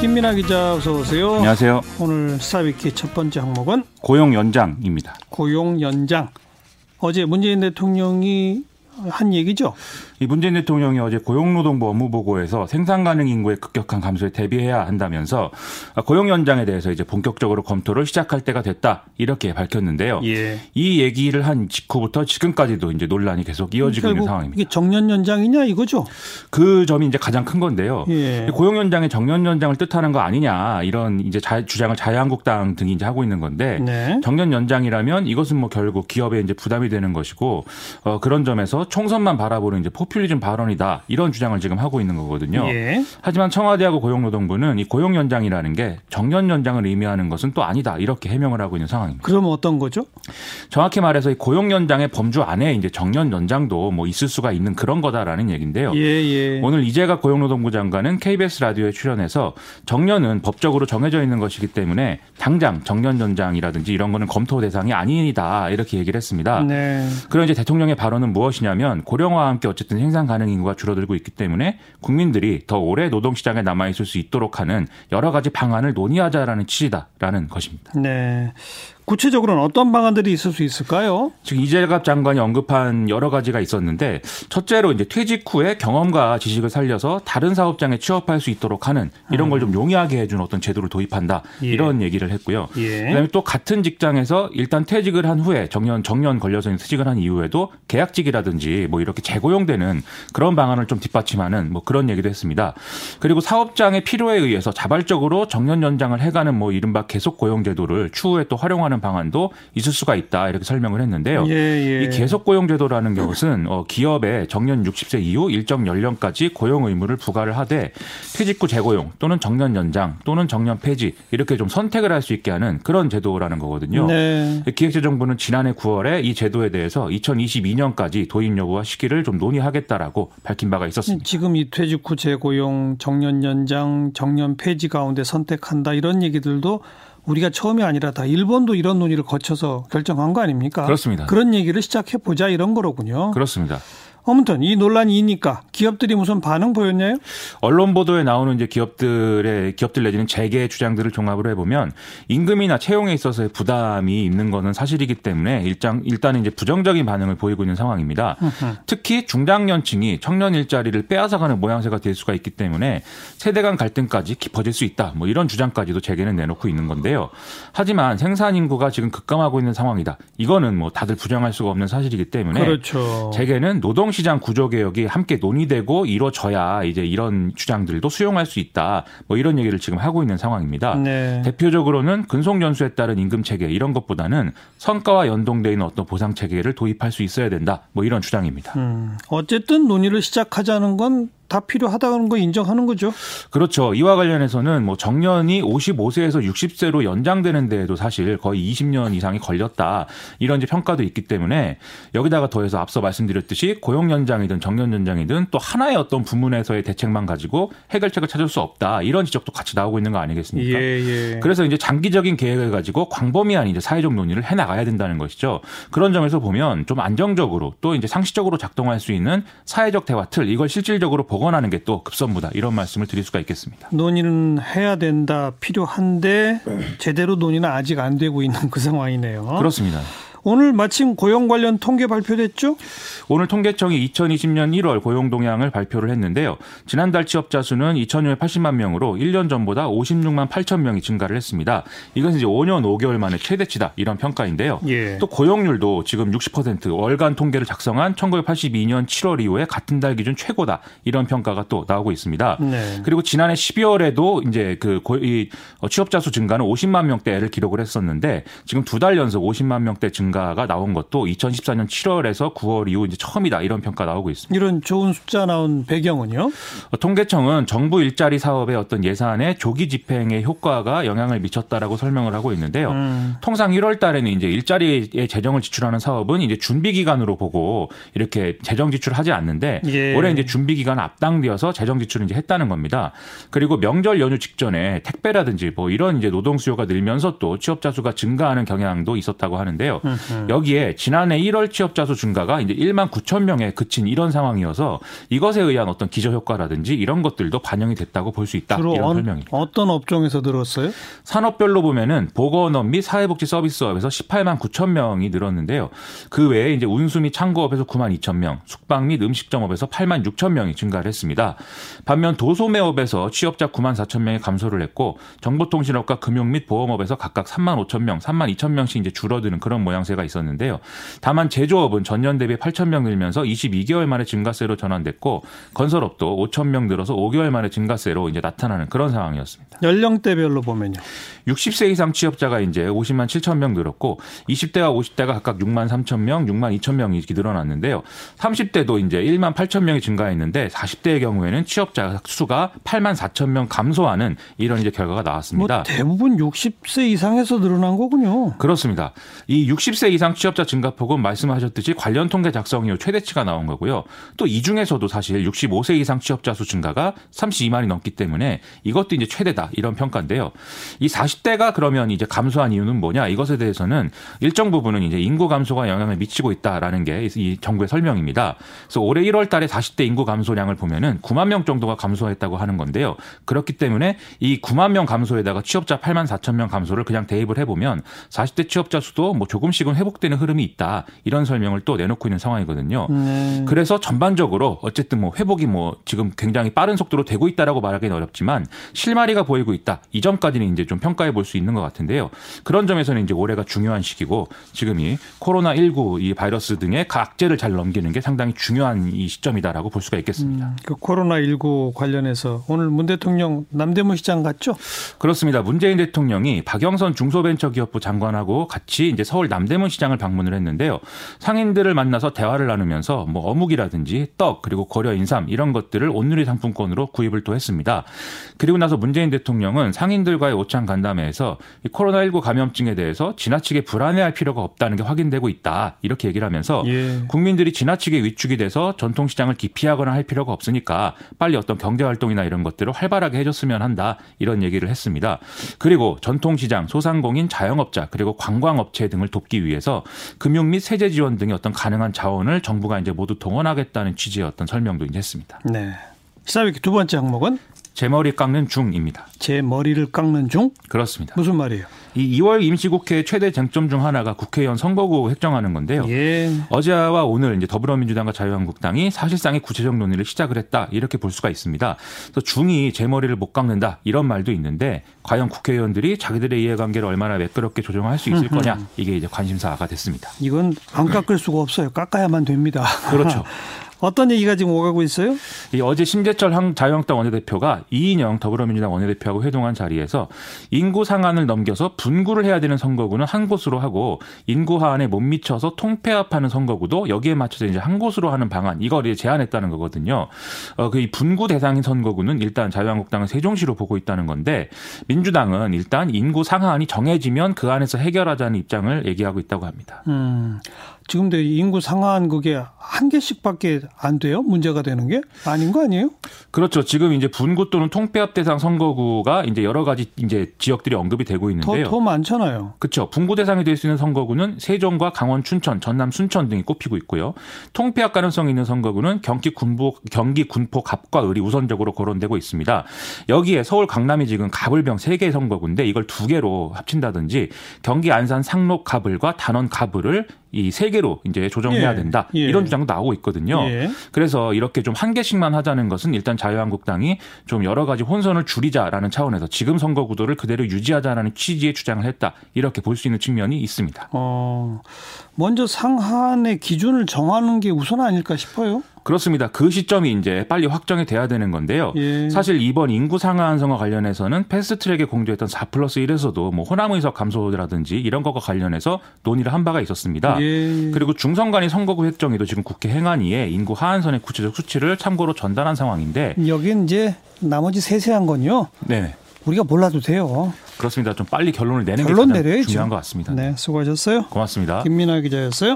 김민아 기자 어서 오세요. 안녕하세요. 오늘 스타비키 첫 번째 항목은 고용 연장입니다. 고용 연장. 어제 문재인 대통령이 한 얘기죠. 이 문재인 대통령이 어제 고용노동부 업무보고에서 생산 가능 인구의 급격한 감소에 대비해야 한다면서 고용 연장에 대해서 이제 본격적으로 검토를 시작할 때가 됐다 이렇게 밝혔는데요. 예. 이 얘기를 한 직후부터 지금까지도 이제 논란이 계속 이어지고 있는 상황입니다. 이게 정년 연장이냐 이거죠? 그 점이 이제 가장 큰 건데요. 예. 고용 연장의 정년 연장을 뜻하는 거 아니냐 이런 이제 자, 주장을 자유한국당 등이 이제 하고 있는 건데 네. 정년 연장이라면 이것은 뭐 결국 기업에 이제 부담이 되는 것이고 어, 그런 점에서 총선만 바라보는 이제 포퓰리즘 발언이다 이런 주장을 지금 하고 있는 거거든요. 예. 하지만 청와대하고 고용노동부는 이 고용 연장이라는 게 정년 연장을 의미하는 것은 또 아니다 이렇게 해명을 하고 있는 상황입니다. 그럼 어떤 거죠? 정확히 말해서 이 고용 연장의 범주 안에 이제 정년 연장도 뭐 있을 수가 있는 그런 거다라는 얘기인데요. 예, 예. 오늘 이재가 고용노동부 장관은 KBS 라디오에 출연해서 정년은 법적으로 정해져 있는 것이기 때문에 당장 정년 연장이라든지 이런 거는 검토 대상이 아니다 이렇게 얘기를 했습니다. 네. 그런 이제 대통령의 발언은 무엇이냐면 고령화와 함께 어쨌든 생산 가능 인구가 줄어들고 있기 때문에 국민들이 더 오래 노동시장에 남아 있을 수 있도록 하는 여러 가지 방안을 논의하자라는 취지다라는 것입니다. 네. 구체적으로는 어떤 방안들이 있을 수 있을까요? 지금 이재갑 장관이 언급한 여러 가지가 있었는데 첫째로 이제 퇴직 후에 경험과 지식을 살려서 다른 사업장에 취업할 수 있도록 하는 이런 걸 좀 용이하게 해주는 어떤 제도를 도입한다 예. 이런 얘기를 했고요. 예. 그다음에 또 같은 직장에서 일단 퇴직을 한 후에 정년 정년 걸려서 퇴직을 한 이후에도 계약직이라든지 뭐 이렇게 재고용되는 그런 방안을 좀 뒷받침하는 뭐 그런 얘기도 했습니다. 그리고 사업장의 필요에 의해서 자발적으로 정년 연장을 해가는 뭐 이른바 계속 고용 제도를 추후에 또 활용하는 방안도 있을 수가 있다 이렇게 설명을 했는데요. 예, 예. 이 계속 고용 제도라는 것은 어, 기업에 정년 60세 이후 일정 연령까지 고용 의무를 부과를 하되 퇴직 후 재고용 또는 정년 연장 또는 정년 폐지 이렇게 좀 선택을 할 수 있게 하는 그런 제도라는 거거든요. 네. 기획재정부는 지난해 9월에 이 제도에 대해서 2022년까지 도입 여부와 시기를 좀 논의하겠다라고 밝힌 바가 있었습니다. 지금 이 퇴직 후 재고용, 정년 연장, 정년 폐지 가운데 선택한다 이런 얘기들도 우리가 처음이 아니라 다 일본도 이런 논의를 거쳐서 결정한 거 아닙니까? 그렇습니다. 그런 얘기를 시작해 보자 이런 거로군요. 그렇습니다. 아무튼 이 논란이 있니까 기업들이 무슨 반응 보였나요? 언론 보도에 나오는 이제 기업들의 기업들 내지는 재계 주장들을 종합을 해보면 임금이나 채용에 있어서의 부담이 있는 거는 사실이기 때문에 일장 일단은 이제 부정적인 반응을 보이고 있는 상황입니다. 특히 중장년층이 청년 일자리를 빼앗아가는 모양새가 될 수가 있기 때문에 세대 간 갈등까지 깊어질 수 있다. 뭐 이런 주장까지도 재계는 내놓고 있는 건데요. 하지만 생산 인구가 지금 급감하고 있는 상황이다. 이거는 뭐 다들 부정할 수가 없는 사실이기 때문에 그렇죠. 재계는 노동 시장 구조 개혁이 함께 논의되고 이루어져야 이제 이런 주장들도 수용할 수 있다. 뭐 이런 얘기를 지금 하고 있는 상황입니다. 네. 대표적으로는 근속 연수에 따른 임금 체계 이런 것보다는 성과와 연동돼 있는 어떤 보상 체계를 도입할 수 있어야 된다. 뭐 이런 주장입니다. 음, 어쨌든 논의를 시작하자는 건 다 필요하다는 거 인정하는 거죠. 그렇죠. 이와 관련해서는 뭐 정년이 55세에서 60세로 연장되는 데에도 사실 거의 20년 이상이 걸렸다. 이런 이제 평가도 있기 때문에 여기다가 더해서 앞서 말씀드렸듯이 고용 연장이든 정년 연장이든 또 하나의 어떤 부문에서의 대책만 가지고 해결책을 찾을 수 없다. 이런 지적도 같이 나오고 있는 거 아니겠습니까? 예. 그래서 이제 장기적인 계획을 가지고 광범위한 이제 사회적 논의를 해 나가야 된다는 것이죠. 그런 점에서 보면 좀 안정적으로 또 이제 상시적으로 작동할 수 있는 사회적 대화 틀 이걸 실질적으로 복원하는 게 또 급선무다 이런 말씀을 드릴 수가 있겠습니다. 논의는 해야 된다 필요한데 제대로 논의는 아직 안 되고 있는 그 상황이네요. 그렇습니다. 오늘 마침 고용 관련 통계 발표됐죠? 오늘 통계청이 2020년 1월 고용 동향을 발표를 했는데요. 지난달 취업자 수는 2,680만 명으로 1년 전보다 56만 8천 명이 증가를 했습니다. 이것은 이제 5년 5개월 만에 최대치다 이런 평가인데요. 예. 또 고용률도 지금 60% 월간 통계를 작성한 1982년 7월 이후에 같은 달 기준 최고다 이런 평가가 또 나오고 있습니다. 네. 그리고 지난해 12월에도 이제 그 고- 이 취업자 수 증가는 50만 명대를 기록을 했었는데 지금 두 달 연속 50만 명대 증가 가 나온 것도 2014년 7월에서 9월 이후 이제 처음이다 이런 평가 나오고 있습니다. 이런 좋은 숫자 나온 배경은요? 어, 통계청은 정부 일자리 사업의 어떤 예산의 조기 집행에 효과가 영향을 미쳤다라고 설명을 하고 있는데요. 음. 통상 1월 달에는 이제 일자리에 재정을 지출하는 사업은 이제 준비 기간으로 보고 이렇게 재정 지출하지 않는데 예. 올해 이제 준비 기간 앞당되어서 재정 지출을 이제 했다는 겁니다. 그리고 명절 연휴 직전에 택배라든지 뭐 이런 이제 노동 수요가 늘면서 또 취업자 수가 증가하는 경향도 있었다고 하는데요. 음흠. 여기에 지난해 1월 취업자 수 증가가 이제 1만 9천 명에 그친 이런 상황이어서 이것에 의한 어떤 기저 효과라든지 이런 것들도 반영이 됐다고 볼 수 있다. 이런 어, 설명입니다. 어떤 업종에서 들었어요? 산업별로 보면은 보건업 및 사회복지 서비스업에서 18만 9천 명이 늘었는데요. 그 외에 이제 운수 및 창고업에서 9만 2천 명, 숙박 및 음식점업에서 8만 6천 명이 증가를 했습니다. 반면 도소매업에서 취업자 9만 4천 명이 감소를 했고 정보통신업과 금융 및 보험업에서 각각 3만 5천 명, 3만 2천 명씩 이제 줄어드는 그런 모양새 가 있었는데요. 다만 제조업은 전년 대비 8천 명 늘면서 22개월 만에 증가세로 전환됐고 건설업도 5천 명 늘어서 5개월 만에 증가세로 이제 나타나는 그런 상황이었습니다. 연령대별로 보면요. 60세 이상 취업자가 이제 50만 7천 명 늘었고 20대와 50대가 각각 6만 3천 명, 6만 2천 명이 이렇게 늘어났는데요. 30대도 이제 1만 8천 명이 증가했는데 40대의 경우에는 취업자 수가 8만 4천 명 감소하는 이런 이제 결과가 나왔습니다. 뭐 대부분 60세 이상에서 늘어난 거군요. 그렇습니다. 이 60세 이상 취업자 증가폭은 말씀하셨듯이 관련 통계 작성 이후 최대치가 나온 거고요. 또 이 중에서도 사실 65세 이상 취업자 수 증가가 32만이 넘기 때문에 이것도 이제 최대다 이런 평가인데요. 이 40대가 그러면 이제 감소한 이유는 뭐냐? 이것에 대해서는 일정 부분은 이제 인구 감소가 영향을 미치고 있다라는 게 이 정부의 설명입니다. 그래서 올해 1월 달에 40대 인구 감소량을 보면은 9만 명 정도가 감소했다고 하는 건데요. 그렇기 때문에 이 9만 명 감소에다가 취업자 8만 4천 명 감소를 그냥 대입을 해보면 40대 취업자 수도 뭐 조금씩은 회복되는 흐름이 있다. 이런 설명을 또 내놓고 있는 상황이거든요. 네. 그래서 전반적으로 어쨌든 뭐 회복이 뭐 지금 굉장히 빠른 속도로 되고 있다라고 말하기는 어렵지만 실마리가 보이고 있다. 이 점까지는 이제 좀 평가해 볼 수 있는 것 같은데요. 그런 점에서는 이제 올해가 중요한 시기고 지금이 코로나 19이 바이러스 등의 각제를 잘 넘기는 게 상당히 중요한 이 시점이다라고 볼 수가 있겠습니다. 음, 그 코로나 19 관련해서 오늘 문 대통령 남대문 시장 갔죠? 그렇습니다. 문재인 대통령이 박영선 중소벤처기업부 장관하고 같이 이제 서울 남대문 시장을 방문을 했는데요. 상인들을 만나서 대화를 나누면서 뭐 어묵이라든지 떡 그리고 고려 인삼 이런 것들을 온누리 상품권으로 구입을 또 했습니다. 그리고 나서 문재인 대통령은 상인들과의 오찬 간담회에서 이 코로나19 감염증에 대해서 지나치게 불안해할 필요가 없다는 게 확인되고 있다. 이렇게 얘기를 하면서 예. 국민들이 지나치게 위축이 돼서 전통시장을 기피하거나 할 필요가 없으니까 빨리 어떤 경제활동이나 이런 것들을 활발하게 해줬으면 한다. 이런 얘기를 했습니다. 그리고 전통시장, 소상공인, 자영업자, 그리고 관광업체 등을 돕기 위해 서 금융 및 세제 지원 등의 어떤 가능한 자원을 정부가 이제 모두 동원하겠다는 취지의 어떤 설명도 이제 했습니다. 네. 시사위키 두 번째 항목은 제 머리 깎는 중입니다. 제 머리를 깎는 중? 그렇습니다. 무슨 말이에요? 이 2월 임시국회 최대 쟁점 중 하나가 국회의원 선거구 획정하는 건데요. 예. 어제와 오늘 이제 더불어민주당과 자유한국당이 사실상의 구체적 논의를 시작을 했다 이렇게 볼 수가 있습니다. 그래서 중이 제 머리를 못 깎는다 이런 말도 있는데 과연 국회의원들이 자기들의 이해관계를 얼마나 매끄럽게 조정할 수 있을 거냐 이게 이제 관심사가 됐습니다. 이건 안 깎을 수가 없어요. 깎아야만 됩니다. 그렇죠. 어떤 얘기가 지금 오가고 있어요? 이 어제 심재철 한- 자유한국당 원내대표가 이인영 더불어민주당 원내대표하고 회동한 자리에서 인구 상한을 넘겨서 분구를 해야 되는 선거구는 한 곳으로 하고 인구 하한에 못 미쳐서 통폐합하는 선거구도 여기에 맞춰서 이제 한 곳으로 하는 방안 이걸 이제 제안했다는 거거든요. 어, 그이 분구 대상인 선거구는 일단 자유한국당은 세종시로 보고 있다는 건데 민 주당은 일단 인구 상한이 정해지면 그 안에서 해결하자는 입장을 얘기하고 있다고 합니다. 음. 지금도 인구 상한 그게 한 개씩밖에 안 돼요? 문제가 되는 게 아닌 거 아니에요? 그렇죠. 지금 이제 분구 또는 통폐합 대상 선거구가 이제 여러 가지 이제 지역들이 언급이 되고 더, 있는데요. 더 많잖아요. 그렇죠. 분구 대상이 될 수 있는 선거구는 세종과 강원, 춘천, 전남, 순천 등이 꼽히고 있고요. 통폐합 가능성이 있는 선거구는 경기 군포 경기 군포 갑과 을이 우선적으로 거론되고 있습니다. 여기에 서울 강남이 지금 갑을병 세 개의 선거구인데 이걸 두 개로 합친다든지 경기 안산 상록 갑을과 단원 갑을을 이 세 개로 이제 조정해야 예, 된다. 예. 이런 주장도 나오고 있거든요. 예. 그래서 이렇게 좀 한 개씩만 하자는 것은 일단 자유한국당이 좀 여러 가지 혼선을 줄이자라는 차원에서 지금 선거 구도를 그대로 유지하자라는 취지의 주장을 했다. 이렇게 볼 수 있는 측면이 있습니다. 어, 먼저 상한의 기준을 정하는 게 우선 아닐까 싶어요. 그렇습니다. 그 시점이 이제 빨리 확정이 돼야 되는 건데요. 예. 사실 이번 인구 상한 선거 관련해서는 패스트트랙에 공조했던 4 플러스 1에서도 뭐 호남 의석 감소라든지 이런 것과 관련해서 논의를 한 바가 있었습니다. 예. 그리고 중선관위 선거구 획정에도 지금 국회 행안위에 인구 하한선의 구체적 수치를 참고로 전달한 상황인데 여긴 이제 나머지 세세한 건요. 네. 우리가 몰라도 돼요. 그렇습니다. 좀 빨리 결론을 내는 결론 게 가장 내려야죠. 중요한 것 같습니다. 네, 수고하셨어요. 고맙습니다. 김민아 기자였어요.